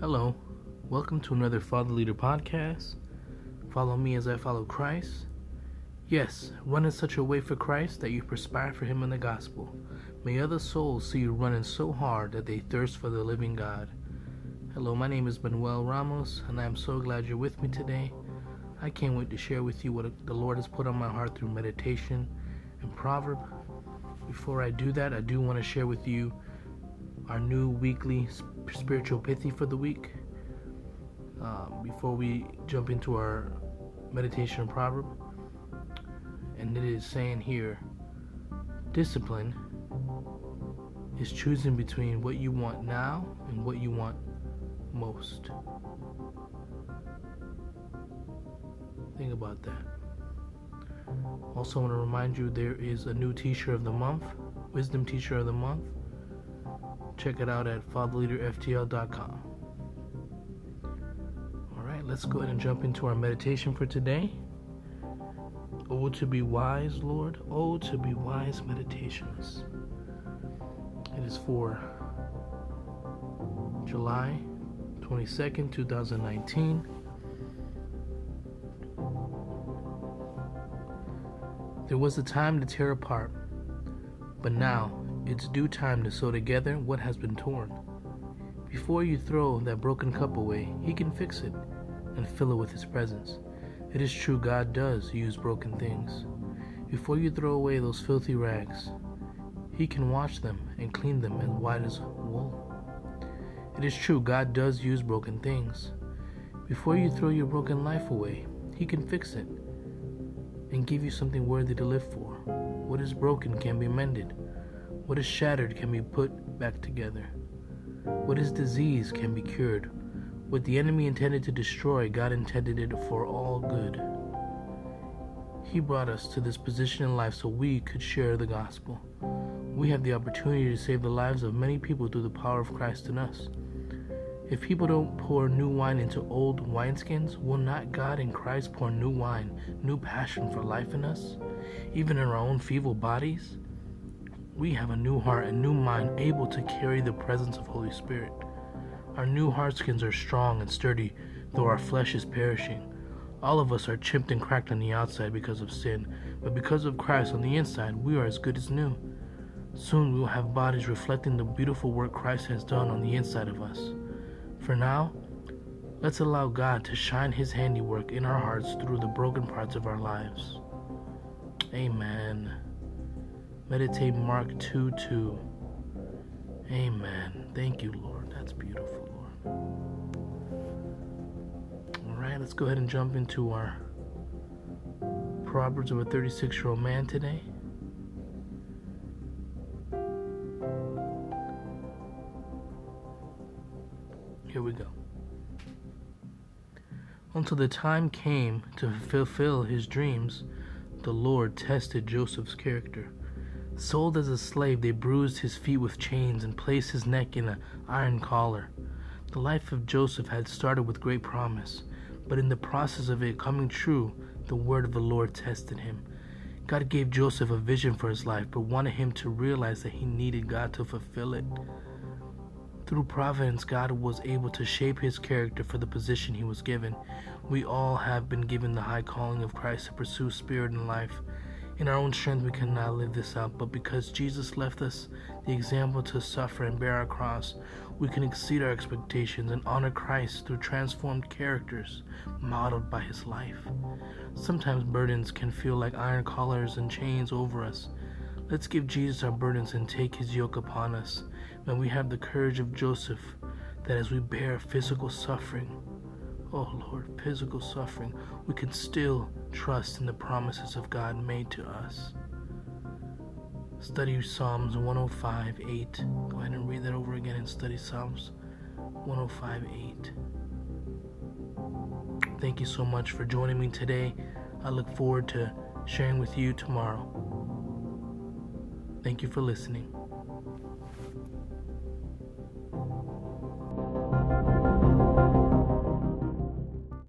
Hello, welcome to another Father Leader podcast. Follow me as I follow Christ. Yes, run in such a way for Christ that you perspire for Him in the gospel. May other souls see you running so hard that they thirst for the living God. Hello, my name is Manuel Ramos, and I am so glad you're with me today. I can't wait to share with you what the Lord has put on my heart through meditation and proverb. Before I do that, I do want to share with you our new weekly spiritual pithy for the week. Um, before we jump into our meditation proverb, and it is saying here discipline is choosing between what you want now and what you want most. Think about that. Also, I want to remind you there is a new teacher of the month, Wisdom Teacher of the Month. Check it out at fatherleaderftl.com. All right, let's go ahead and jump into our meditation for today. Oh, to be wise, Lord. Oh, to be wise meditations. It is for July 22nd, 2019. There was a time to tear apart, but now it's due time to sew together what has been torn. Before you throw that broken cup away, He can fix it and fill it with His presence. It is true, God does use broken things. Before you throw away those filthy rags, He can wash them and clean them as white as wool. It is true, God does use broken things. Before you throw your broken life away, He can fix it and give you something worthy to live for. What is broken can be mended. What is shattered can be put back together. What is diseased can be cured. What the enemy intended to destroy, God intended it for all good. He brought us to this position in life so we could share the gospel. We have the opportunity to save the lives of many people through the power of Christ in us. If people don't pour new wine into old wineskins, will not God in Christ pour new wine, new passion for life in us, even in our own feeble bodies? We have a new heart and new mind able to carry the presence of Holy Spirit. Our new heart skins are strong and sturdy, though our flesh is perishing. All of us are chipped and cracked on the outside because of sin, but because of Christ on the inside, we are as good as new. Soon we will have bodies reflecting the beautiful work Christ has done on the inside of us. For now, let's allow God to shine His handiwork in our hearts through the broken parts of our lives. Amen. Meditate Mark 2 2. Amen. Thank you, Lord. That's beautiful, Lord. All right, let's go ahead and jump into our Proverbs of a 36 year old man today. Here we go. Until the time came to fulfill his dreams, the Lord tested Joseph's character Sold as a slave, they bruised his feet with chains and placed his neck in an iron collar. The life of Joseph had started with great promise, but in the process of it coming true, the word of the Lord tested him. God gave Joseph a vision for his life, but wanted him to realize that he needed God to fulfill it. Through providence, God was able to shape his character for the position he was given. We all have been given the high calling of Christ to pursue spirit and life. In our own strength, we cannot live this out, but because Jesus left us the example to suffer and bear our cross, we can exceed our expectations and honor Christ through transformed characters modeled by his life. Sometimes burdens can feel like iron collars and chains over us. Let's give Jesus our burdens and take his yoke upon us. May we have the courage of Joseph that as we bear physical suffering, oh Lord, physical suffering, we can still trust in the promises of God made to us. Study Psalms 105 8. Go ahead and read that over again and study Psalms 105 8. Thank you so much for joining me today. I look forward to sharing with you tomorrow. Thank you for listening.